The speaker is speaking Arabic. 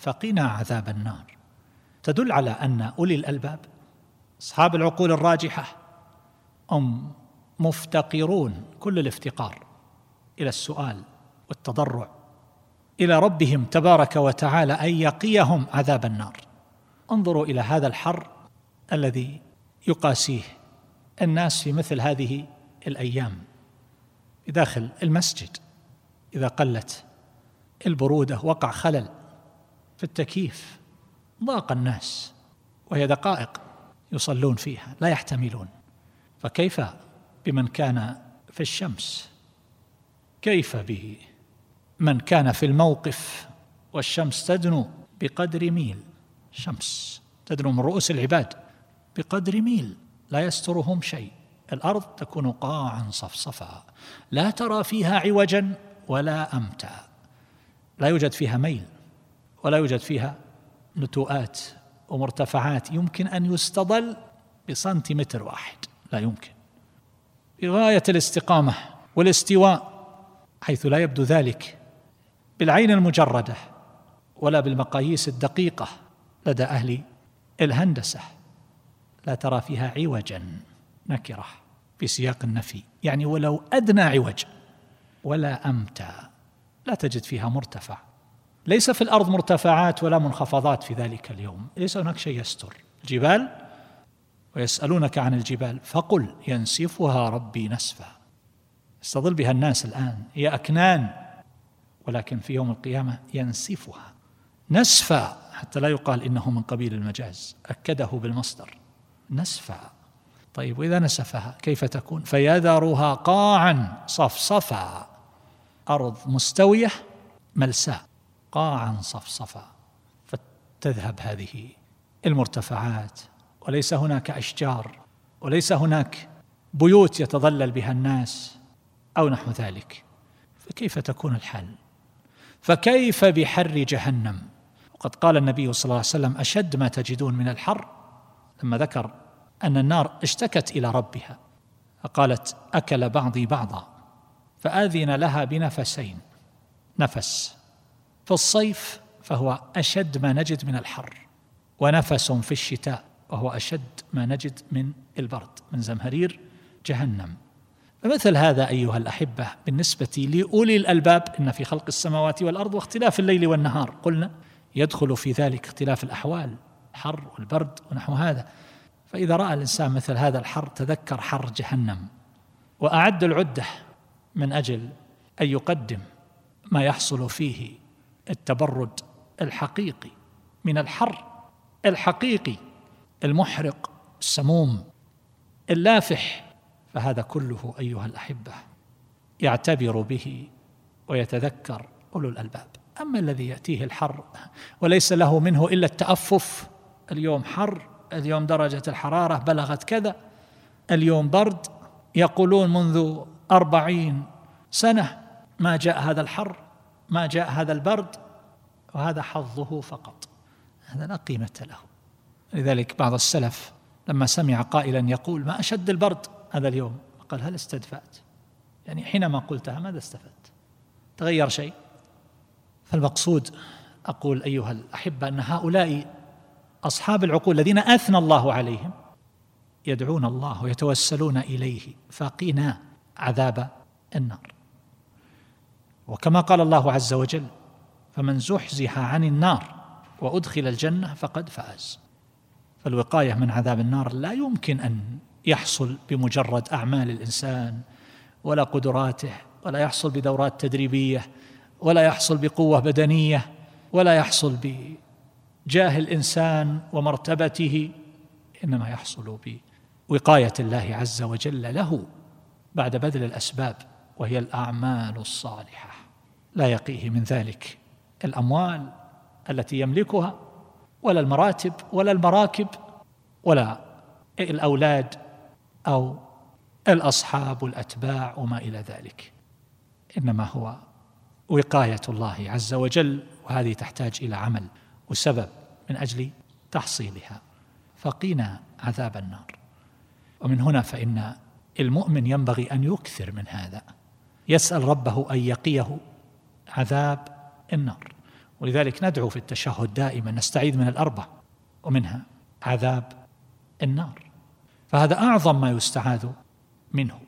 فقنا عذاب النار. تدل على أن أولي الألباب أصحاب العقول الراجحة هم مفتقرون كل الافتقار إلى السؤال والتضرع إلى ربهم تبارك وتعالى أن يقيهم عذاب النار. انظروا إلى هذا الحر الذي يقاسيه الناس في مثل هذه الأيام. داخل المسجد إذا قلت البرودة وقع خلل في التكييف. ضاق الناس وهي دقائق يصلون فيها لا يحتملون. فكيف بمن كان في الشمس؟ كيف به من كان في الموقف؟ والشمس تدنو بقدر ميل. شمس تدنو من رؤوس العباد بقدر ميل. لا يسترهم شيء. الأرض تكون قاعا صفصفا. لا ترى فيها عوجا ولا امتا. لا يوجد فيها ميل. ولا يوجد فيها نتوءات ومرتفعات. يمكن أن يستظل بسنتيمتر واحد لا يمكن. بغايه الاستقامة والاستواء حيث لا يبدو ذلك بالعين المجردة ولا بالمقاييس الدقيقة لدى أهل الهندسة. لا ترى فيها عوجا نكرة في سياق النفي. يعني ولو أدنى عوج ولا امتع لا تجد فيها مرتفع. ليس في الأرض مرتفعات ولا منخفضات في ذلك اليوم. ليس هناك شيء يستر. الجبال ويسألونك عن الجبال فقل ينسفها ربي نسفا. يستظل بها الناس الآن. هي أكنان ولكن في يوم القيامة ينسفها. نسفا حتى لا يقال إنه من قبيل المجاز. أكده بالمصدر. نسفا. طيب وإذا نسفها كيف تكون؟ فيذرها قاعا صفصفا. أرض مستوية ملساء. قاعا صفصفا فتذهب هذه المرتفعات. وليس هناك أشجار وليس هناك بيوت يتظلل بها الناس أو نحو ذلك. فكيف تكون الحال؟ فكيف بحر جهنم؟ وقد قال النبي صلى الله عليه وسلم أشد ما تجدون من الحر؟ لما ذكر أن النار اشتكت إلى ربها فقالت أكل بعضي بعضا فآذن لها بنفسين نفس. في الصيف فهو أشد ما نجد من الحر ونفس في الشتاء وهو أشد ما نجد من البرد من زمهرير جهنم. فمثل هذا أيها الأحبة بالنسبة لأولي الألباب إن في خلق السماوات والأرض واختلاف الليل والنهار. قلنا يدخل في ذلك اختلاف الأحوال الحر والبرد ونحو هذا. فإذا رأى الإنسان مثل هذا الحر تذكر حر جهنم. وأعد العدة من أجل أن يقدم ما يحصل فيه التبرد الحقيقي من الحر الحقيقي المحرق السموم اللافح فهذا كله أيها الأحبة يعتبر به ويتذكر أولو الألباب. أما الذي يأتيه الحر وليس له منه إلا التأفف اليوم حر اليوم درجة الحرارة بلغت كذا اليوم برد يقولون منذ أربعين سنة ما جاء هذا الحر. ما جاء هذا البرد وهذا حظه فقط. هذا لا قيمة له. لذلك بعض السلف لما سمع قائلا يقول ما أشد البرد هذا اليوم؟ قال هل استدفأت؟ يعني حينما قلتها ماذا استفدت؟ تغير شيء؟ فالمقصود أقول أيها الأحبة أن هؤلاء أصحاب العقول الذين أثنى الله عليهم يدعون الله ويتوسلون إليه فقنا عذاب النار. وكما قال الله عز وجل فمن زحزح عن النار وأدخل الجنة فقد فاز. فالوقاية من عذاب النار لا يمكن أن يحصل بمجرد أعمال الإنسان ولا قدراته ولا يحصل بدورات تدريبية ولا يحصل بقوة بدنية ولا يحصل بجاه الإنسان ومرتبته إنما يحصل بوقاية الله عز وجل له بعد بذل الأسباب وهي الأعمال الصالحة. لا يقيه من ذلك. الأموال التي يملكها ولا المراتب ولا المراكب ولا الأولاد أو الأصحاب والاتباع وما إلى ذلك. إنما هو وقاية الله عز وجل وهذه تحتاج إلى عمل وسبب من أجل تحصيلها. فقينا عذاب النار. ومن هنا فإن المؤمن ينبغي أن يكثر من هذا. يسأل ربه أن يقيه عذاب النار. ولذلك ندعو في التشهد دائما نستعيذ من الأربع ومنها عذاب النار. فهذا أعظم ما يستعاذ منه.